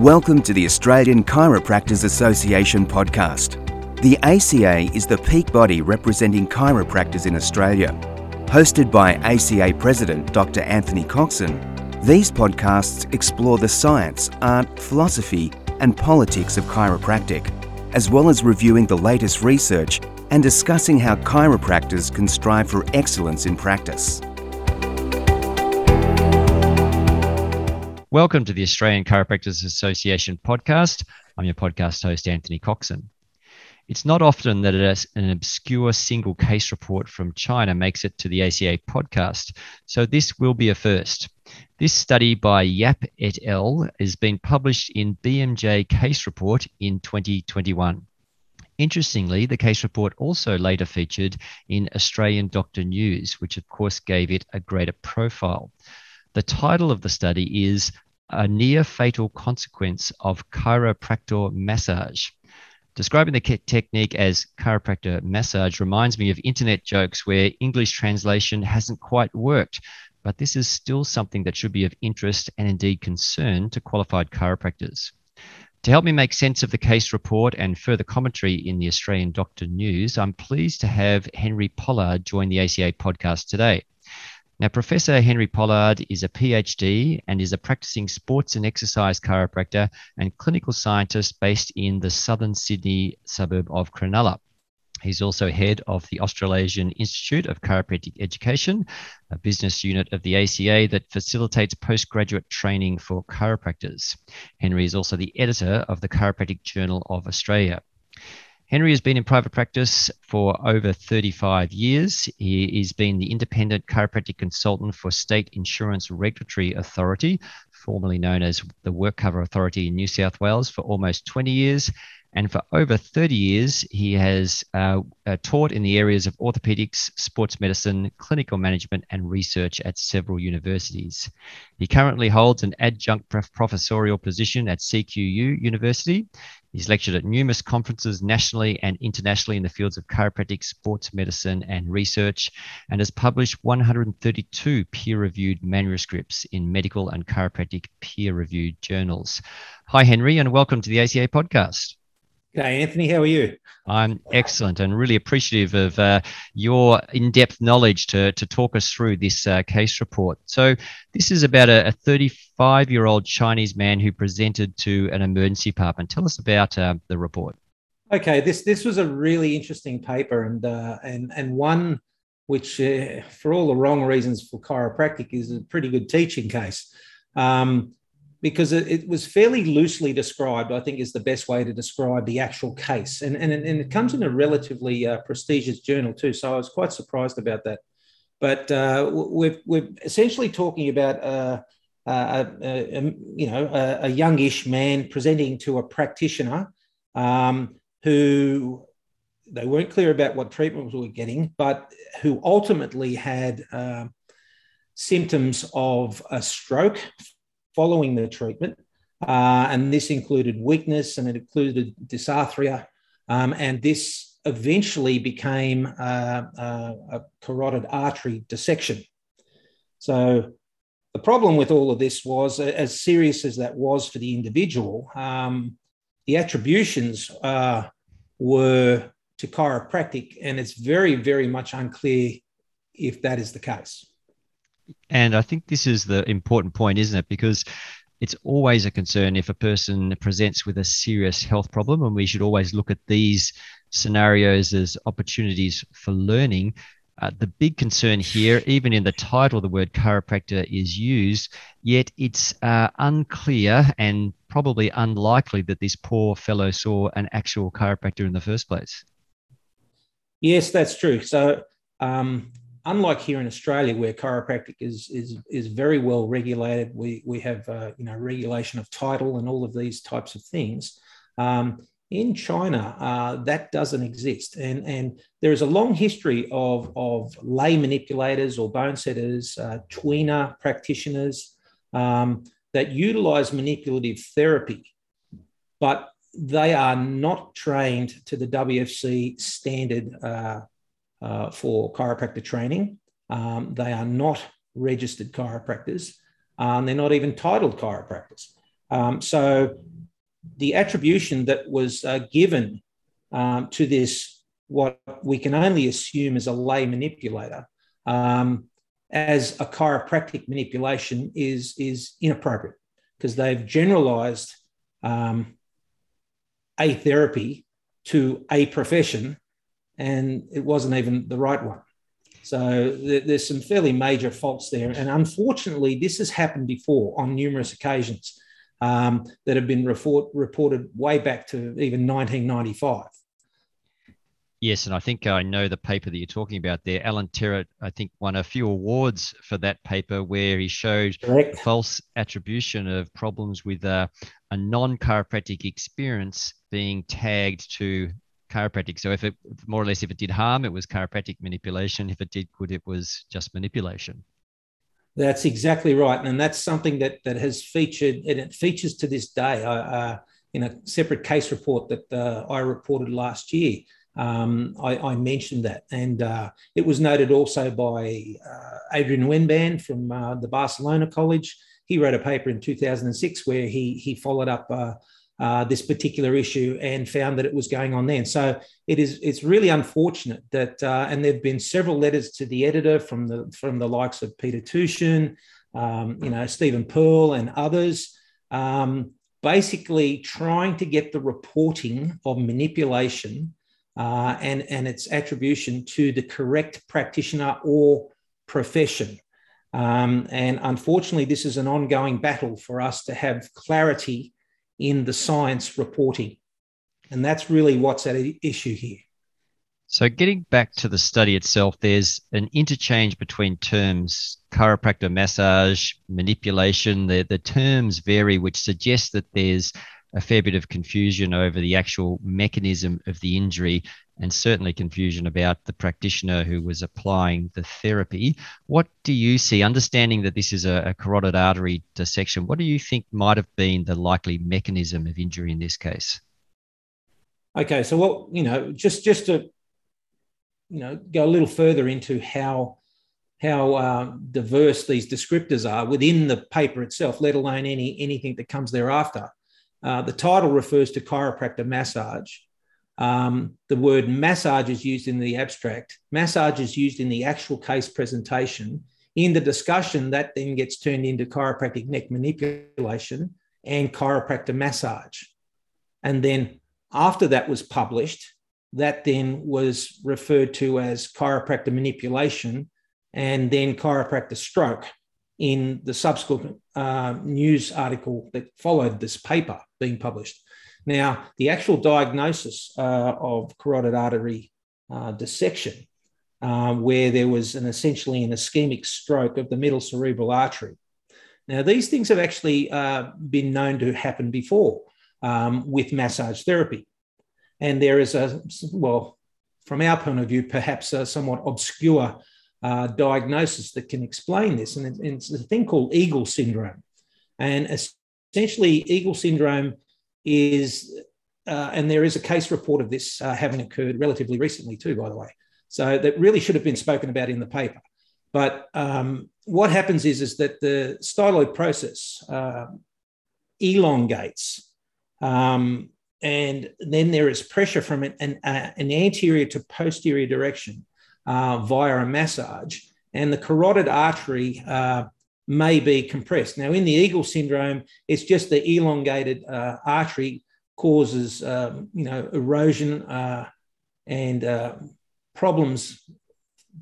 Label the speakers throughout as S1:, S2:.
S1: Welcome to the Australian Chiropractors Association podcast. The ACA is the peak body representing chiropractors in Australia. Hosted by ACA President Dr. Anthony Coxon, these podcasts explore the science, art, philosophy, and politics of chiropractic, as well as reviewing the latest research and discussing how chiropractors can strive for excellence in practice.
S2: Welcome to the Australian Chiropractors Association podcast. I'm your podcast host, Anthony Coxon. It's not often that an obscure single case report from China makes it to the ACA podcast, so this will be a first. This study by Yap et al. is being published in BMJ Case Report in 2021. Interestingly, the case report also later featured in Australian Doctor News, which of course gave it a greater profile. The title of the study is A Near Fatal Consequence of Chiropractor Massage. Describing the technique as chiropractor massage reminds me of internet jokes where English translation hasn't quite worked, but this is still something that should be of interest and indeed concern to qualified chiropractors. To help me make sense of the case report and further commentary in the Australian Doctor News, I'm pleased to have Henry Pollard join the ACA podcast today. Now, Professor Henry Pollard is a PhD and is a practicing sports and exercise chiropractor and clinical scientist based in the southern Sydney suburb of Cronulla. He's also head of the Australasian Institute of Chiropractic Education, a business unit of the ACA that facilitates postgraduate training for chiropractors. Henry is also the editor of the Chiropractic Journal of Australia. Henry has been in private practice for over 35 years. He has been the independent chiropractic consultant for State Insurance Regulatory Authority, formerly known as the WorkCover Authority in New South Wales, for almost 20 years. And for over 30 years, he has uh, uh, taught in the areas of orthopedics, sports medicine, clinical management, and research at several universities. He currently holds an adjunct professorial position at CQU University. He's lectured at numerous conferences nationally and internationally in the fields of chiropractic, sports medicine, and research, and has published 132 peer reviewed manuscripts in medical and chiropractic peer reviewed journals. Hi, Henry, and welcome to the ACA podcast.
S3: Hey, Anthony, how are you?
S2: I'm excellent and really appreciative of uh, your in depth knowledge to, to talk us through this uh, case report. So, this is about a 35 year old Chinese man who presented to an emergency department. Tell us about uh, the report.
S3: Okay, this, this was a really interesting paper and, uh, and, and one which, uh, for all the wrong reasons for chiropractic, is a pretty good teaching case. Um, because it, it, was fairly loosely described, I think is the best way to describe the actual case. And, and, and it comes in a relatively uh, prestigious journal too. So I was quite surprised about that. But uh, we're, we're essentially talking about, uh, a, a, you know, a, a, youngish man presenting to a practitioner um, who they weren't clear about what treatment we were getting, but who ultimately had uh, symptoms of a stroke following the treatment. Uh, and this included weakness and it included dysarthria. Um, and this eventually became uh, uh, a carotid artery dissection. So the problem with all of this was, as serious as that was for the individual, um, the attributions uh, were to chiropractic, and it's very, very much unclear if that is the case.
S2: And I think this is the important point, isn't it? Because it's always a concern if a person presents with a serious health problem, and we should always look at these scenarios as opportunities for learning. Uh, the big concern here, even in the title, the word chiropractor is used, yet it's uh, unclear and probably unlikely that this poor fellow saw an actual chiropractor in the first place.
S3: Yes, that's true. So, um, unlike here in Australia, where chiropractic is is is very well regulated, we we have uh, you know regulation of title and all of these types of things. Um, in China, uh, that doesn't exist, and and there is a long history of of lay manipulators or bone setters, uh, tuina practitioners um, that utilize manipulative therapy, but they are not trained to the WFC standard uh, for chiropractor training. Um, they are not registered chiropractors. and they're not even titled chiropractors. Um, so the attribution that was uh, given um, to this, what we can only assume is a lay manipulator, um, as a chiropractic manipulation is, is inappropriate because they've generalized um, a therapy to a profession and it wasn't even the right one. So there's some fairly major faults there. And unfortunately, this has happened before on numerous occasions um, that have been report, reported way back to even 1995.
S2: Yes, and I think I know the paper that you're talking about there. Alan Terrett, I think, won a few awards for that paper where he showed Correct. false attribution of problems with a, a non chiropractic experience being tagged to chiropractic. So if it more or less if it did harm, it was chiropractic manipulation. If it did good, it was just manipulation.
S3: That's exactly right, and that's something that that has featured and it features to this day. Uh, in a separate case report that uh, I reported last year, um, I, I, mentioned that, and uh, it was noted also by uh, Adrian Wenban from uh, the Barcelona College. He wrote a paper in 2006 where he he followed up uh, this particular issue and found that it was going on then. So it is it's really unfortunate that uh, and there've been several letters to the editor from the from the likes of Peter Tuchin, um, you know Stephen Perle and others, um, basically trying to get the reporting of manipulation uh, and and its attribution to the correct practitioner or profession. Um, and unfortunately, this is an ongoing battle for us to have clarity in the science reporting. And that's really what's at issue here.
S2: So, getting back to the study itself, there's an interchange between terms chiropractor massage, manipulation. The, the terms vary, which suggests that there's a fair bit of confusion over the actual mechanism of the injury and certainly confusion about the practitioner who was applying the therapy. What do you see, understanding that this is a, a, carotid artery dissection, what do you think might have been the likely mechanism of injury in this case?
S3: Okay, so what, you know, just just to, you know, go a little further into how how uh, diverse these descriptors are within the paper itself, let alone any anything that comes thereafter. Uh, the title refers to chiropractor massage. Um, the word massage is used in the abstract. Massage is used in the actual case presentation. In the discussion, that then gets turned into chiropractic neck manipulation and chiropractor massage. And then after that was published, that then was referred to as chiropractor manipulation and then chiropractor stroke in the subsequent uh, news article that followed this paper being published. Now, the actual diagnosis uh, of carotid artery uh, dissection, uh, where there was an essentially an ischemic stroke of the middle cerebral artery. Now, these things have actually uh, been known to happen before um, with massage therapy. And there is a, well, from our point of view, perhaps a somewhat obscure uh, diagnosis that can explain this. And it's a thing called Eagle syndrome. And essentially, Eagle syndrome is, uh, and there is a case report of this uh, having occurred relatively recently, too, by the way. So that really should have been spoken about in the paper. But um, what happens is, is that the styloid process uh, elongates, um, and then there is pressure from an, an, uh, an anterior to posterior direction uh, via a massage, and the carotid artery uh, may be compressed. Now, in the Eagle syndrome, it's just the elongated uh, artery causes, um, you know, erosion uh, and uh, problems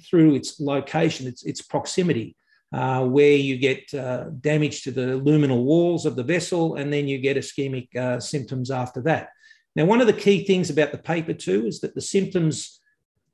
S3: through its location, its, its proximity, uh, where you get uh, damage to the luminal walls of the vessel, and then you get ischemic uh, symptoms after that. Now, one of the key things about the paper too is that the symptoms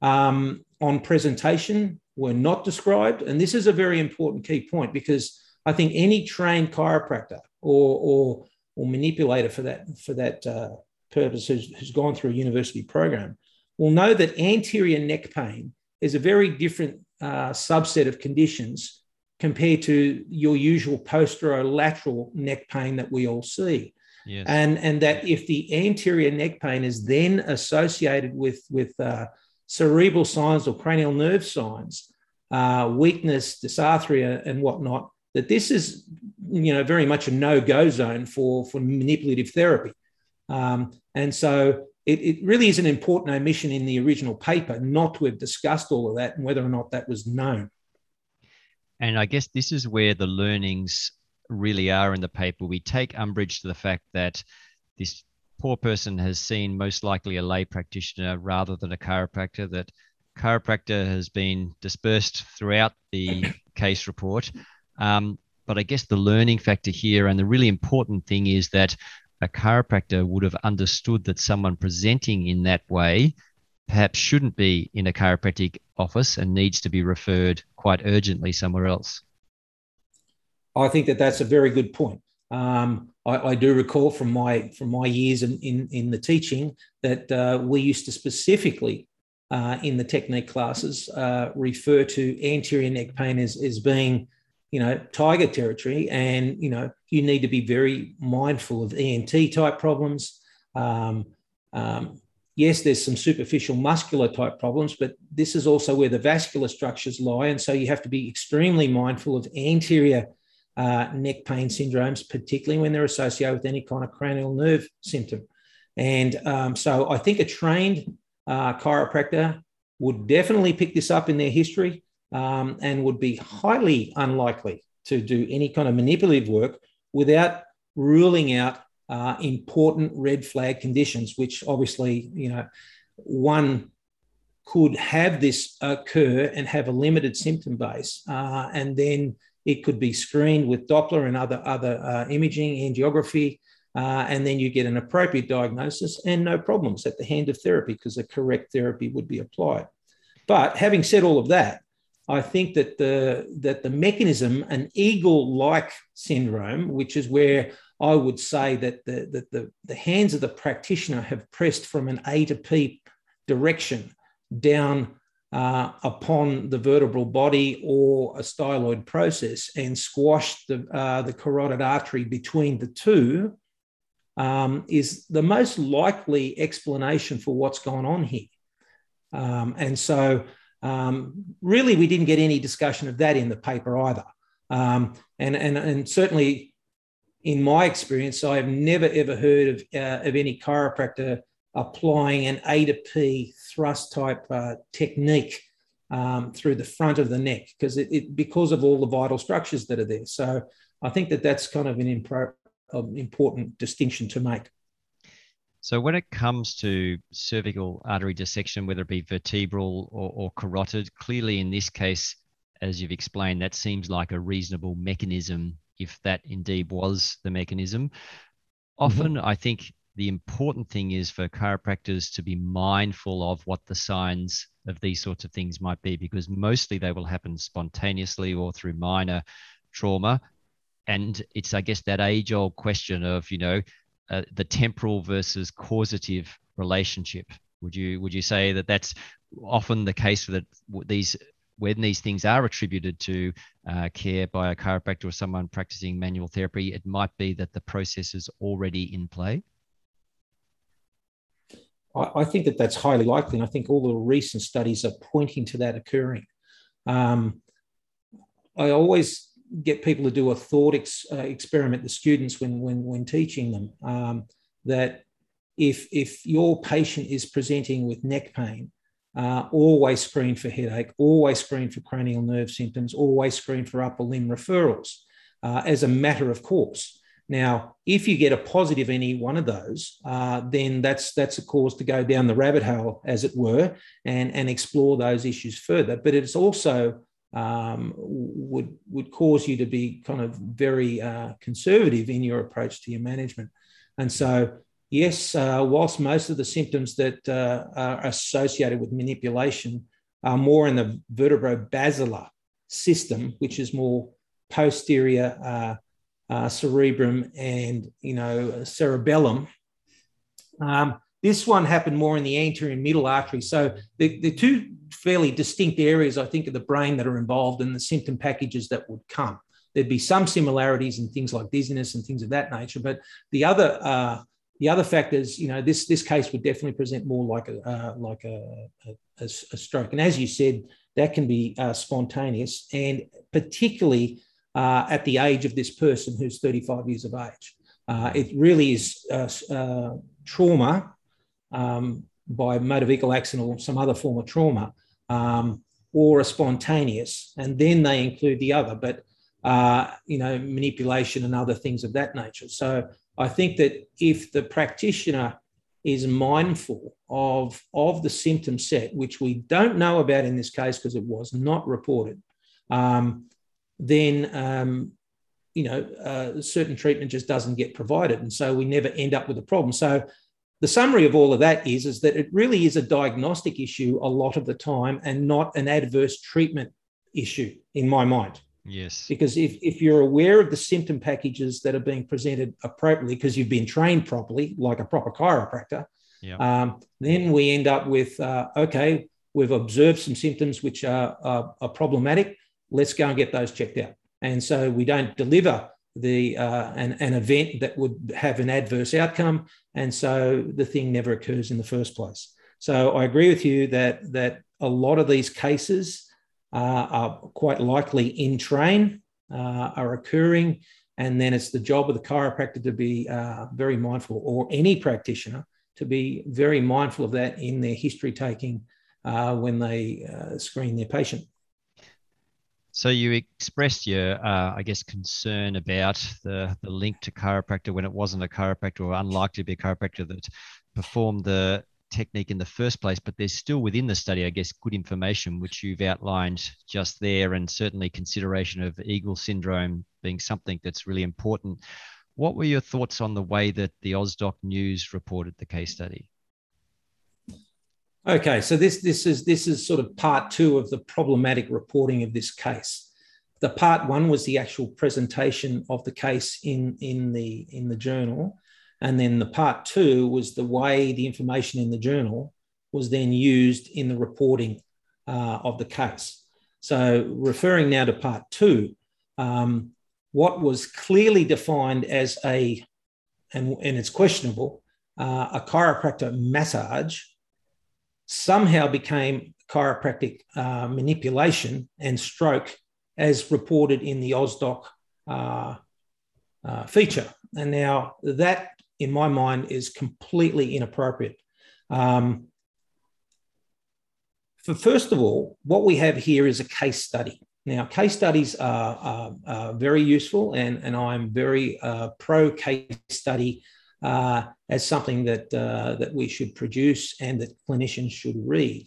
S3: um, on presentation were not described. And this is a very important key point because I think any trained chiropractor or, or, or manipulator for that, for that uh, purpose who's, who's gone through a university program will know that anterior neck pain is a very different uh, subset of conditions compared to your usual posterolateral neck pain that we all see. Yes. And, and that if the anterior neck pain is then associated with, with uh, cerebral signs or cranial nerve signs, uh, weakness, dysarthria, and whatnot, that this is, you know, very much a no-go zone for, for manipulative therapy. Um, and so it, it, really is an important omission in the original paper not to have discussed all of that and whether or not that was known.
S2: And I guess this is where the learnings really are in the paper. We take umbrage to the fact that this poor person has seen most likely a lay practitioner rather than a chiropractor, that chiropractor has been dispersed throughout the case report. Um, but I guess the learning factor here and the really important thing is that a chiropractor would have understood that someone presenting in that way perhaps shouldn't be in a chiropractic office and needs to be referred quite urgently somewhere else.
S3: I think that that's a very good point. Um, I, I, do recall from my from my years in in, in the teaching that uh, we used to specifically uh, in the technique classes uh, refer to anterior neck pain as, as being you know tiger territory. And you know you need to be very mindful of ent type problems. Um, um, yes there's some superficial muscular type problems but this is also where the vascular structures lie. And so you have to be extremely mindful of anterior uh, neck pain syndromes, particularly when they're associated with any kind of cranial nerve symptom. And um, so I think a trained uh, chiropractor would definitely pick this up in their history um, and would be highly unlikely to do any kind of manipulative work without ruling out uh, important red flag conditions, which obviously, you know, one could have this occur and have a limited symptom base, uh, and then it could be screened with Doppler and other, other uh, imaging, angiography, uh, and then you get an appropriate diagnosis and no problems at the hand of therapy because the correct therapy would be applied. But having said all of that, I think that the, that the mechanism, an eagle like syndrome, which is where I would say that the, that the, the hands of the practitioner have pressed from an A to P direction down uh, upon the vertebral body or a styloid process and squash the, uh, the carotid artery between the two um, is the most likely explanation for what's going on here. Um, and so, um, really, we didn't get any discussion of that in the paper either. Um, and, and, and certainly, in my experience, I have never ever heard of, uh, of any chiropractor applying an A to P thrust type uh, technique um, through the front of the neck because it, it, because of all the vital structures that are there. So I think that that's kind of an impro- important distinction to make.
S2: So when it comes to cervical artery dissection, whether it be vertebral or, or carotid, clearly in this case, as you've explained, that seems like a reasonable mechanism if that indeed was the mechanism. Often, mm-hmm. I think the important thing is for chiropractors to be mindful of what the signs of these sorts of things might be, because mostly they will happen spontaneously or through minor trauma. And it's, I guess, that age old question of, you know, uh, the temporal versus causative relationship. Would you would you say that that's often the case that these when these things are attributed to uh, care by a chiropractor or someone practicing manual therapy, it might be that the process is already in play?
S3: I, think that that's highly likely. And I think all the recent studies are pointing to that occurring. Um, I always get people to do a thought ex, uh, experiment, the students, when, when, when teaching them, um, that if, if your patient is presenting with neck pain, uh, always screen for headache, always screen for cranial nerve symptoms, always screen for upper limb referrals uh, as a matter of course. Now, if you get a positive any one of those, uh, then that's that's a cause to go down the rabbit hole, as it were, and and explore those issues further. But it's also um, would would cause you to be kind of very uh, conservative in your approach to your management. And so, yes, uh, whilst most of the symptoms that uh, are associated with manipulation are more in the vertebrobasilar system, which is more posterior uh, cerebrum and you know cerebellum. Um, this one happened more in the anterior and middle artery. So the, the two fairly distinct areas, I think, of the brain that are involved in the symptom packages that would come. There'd be some similarities in things like dizziness and things of that nature, but the other uh, the other factors, you know, this this case would definitely present more like a uh, like a, a, a, stroke. And as you said, that can be uh, spontaneous, and particularly uh, at the age of this person who's 35 years of age. Uh, it really is uh, uh, trauma um, by motor vehicle accident or some other form of trauma, um, or a spontaneous, and then they include the other, but uh, you know, manipulation and other things of that nature. So I think that if the practitioner is mindful of, of the symptom set, which we don't know about in this case because it was not reported, um, then um, you know uh, certain treatment just doesn't get provided, and so we never end up with a problem. So the summary of all of that is, is that it really is a diagnostic issue a lot of the time and not an adverse treatment issue in my mind.
S2: Yes.
S3: Because if, if you're aware of the symptom packages that are being presented appropriately because you've been trained properly, like a proper chiropractor,
S2: yeah.
S3: um, then we end up with uh, okay, we've observed some symptoms which are, are, are, problematic. Let's go and get those checked out. And so we don't deliver the uh, an, an event that would have an adverse outcome, and so the thing never occurs in the first place. So I agree with you that that a lot of these cases uh, are quite likely in train, uh, are occurring, and then it's the job of the chiropractor to be uh, very mindful, or any practitioner to be very mindful of that in their history taking uh, when they uh, screen their patient.
S2: So you expressed your, uh, I guess, concern about the, the link to chiropractor when it wasn't a chiropractor or unlikely to be a chiropractor that performed the technique in the first place, but there's still within the study, I guess, good information which you've outlined just there, and certainly consideration of Eagle syndrome being something that's really important. What were your thoughts on the way that the AusDoc News reported the case study?
S3: Okay, so this this is this is sort of part two of the problematic reporting of this case. The part one was the actual presentation of the case in in the in the journal, and then the part two was the way the information in the journal was then used in the reporting uh, of the case. So referring now to part two, um, what was clearly defined as a and, and it's questionable uh, a chiropractor massage somehow became chiropractic uh, manipulation and stroke as reported in the AusDoc uh, uh, feature. And now that, in my mind, is completely inappropriate. Um, for first of all, what we have here is a case study. Now, case studies are, are, are very useful, and, and I'm very uh, pro case study uh, as something that, uh, that we should produce and that clinicians should read.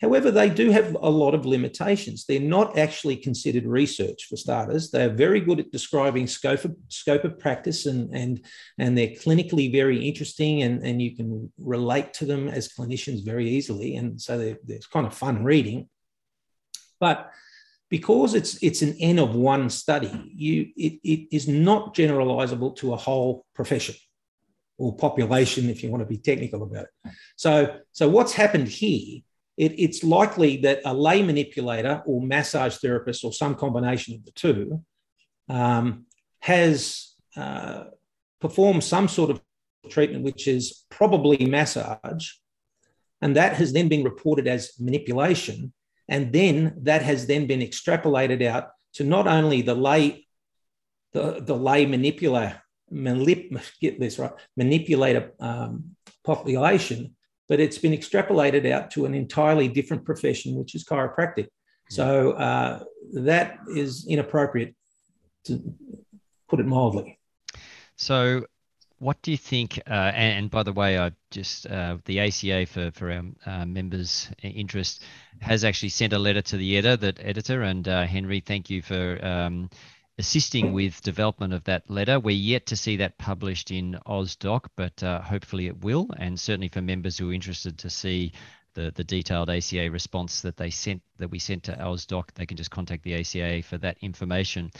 S3: However, they do have a lot of limitations. They're not actually considered research for starters. They're very good at describing scope of, scope of practice and, and, and they're clinically very interesting and, and you can relate to them as clinicians very easily. And so they're, they're kind of fun reading. But because it's, it's an N of one study, you, it, it is not generalizable to a whole profession or population, if you want to be technical about it. So, so what's happened here? It, it's likely that a lay manipulator or massage therapist or some combination of the two um, has uh, performed some sort of treatment, which is probably massage, and that has then been reported as manipulation, and then that has then been extrapolated out to not only the lay the, the lay manipulator manip- get this right, manipulate a um, population, but it's been extrapolated out to an entirely different profession, which is chiropractic. So uh, that is inappropriate, to put it mildly.
S2: So, what do you think? Uh, and, and, by the way, I just uh, the ACA for for our uh, members' interest has actually sent a letter to the editor, that editor, and uh, Henry, thank you for. Um, assisting with development of that letter. We're yet to see that published in AusDoc, but uh, hopefully it will. And certainly for members who are interested to see the, the detailed ACA response that they sent that we sent to AusDoc, they can just contact the ACA for that information.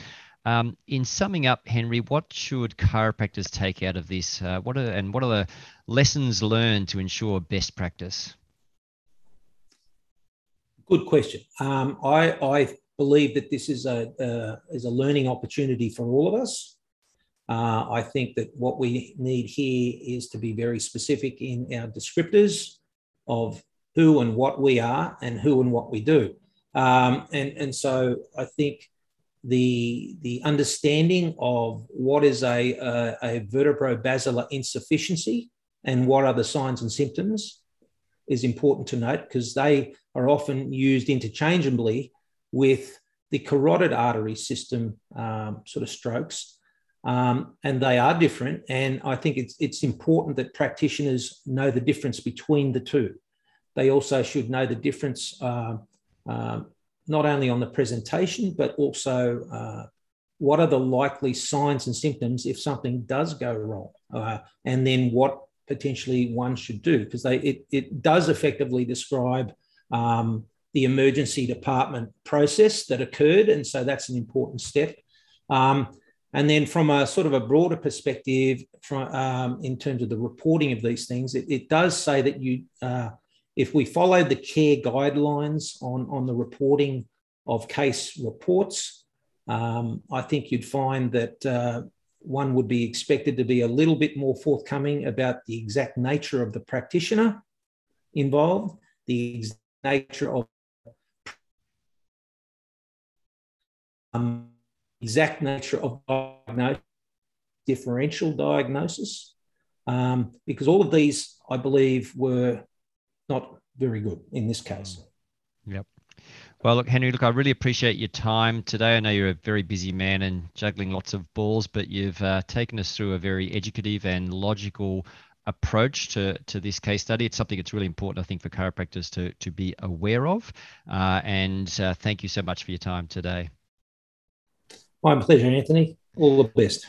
S2: Um, in summing up, Henry, what should chiropractors take out of this? Uh, what are and what are the lessons learned to ensure best practice?
S3: Good question. Um, I, I believe that this is a, is a learning opportunity for all of us. Uh, I think that what we need here is to be very specific in our descriptors of who and what we are and who and what we do. Um, and, and so I think the the understanding of what is a, a, a vertebrobasilar insufficiency and what are the signs and symptoms is important to note because they are often used interchangeably with the carotid artery system um, sort of strokes. Um, and they are different. And I think it's, it's important that practitioners know the difference between the two. They also should know the difference uh, uh, not only on the presentation, but also uh, what are the likely signs and symptoms if something does go wrong, uh, and then what potentially one should do, because it, it does effectively describe um, the emergency department process that occurred, and so that's an important step. Um, and then, from a sort of a broader perspective, from um, in terms of the reporting of these things, it, it does say that you uh, if we followed the care guidelines on, on the reporting of case reports, um, I think you'd find that uh, one would be expected to be a little bit more forthcoming about the exact nature of the practitioner involved, the nature of um, exact nature of diagnosis, differential diagnosis, um, because all of these, I believe, were not very good in this case.
S2: Yep. Well, look, Henry, look, I really appreciate your time today. I know you're a very busy man and juggling lots of balls, but you've uh, taken us through a very educative and logical approach to, to this case study. It's something that's really important, I think, for chiropractors to, to be aware of. Uh, and uh, thank you so much for your time today.
S3: My pleasure, Anthony. All the best.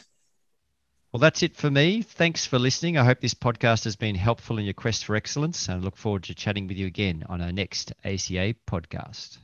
S2: Well, that's it for me. Thanks for listening. I hope this podcast has been helpful in your quest for excellence and I look forward to chatting with you again on our next ACA podcast.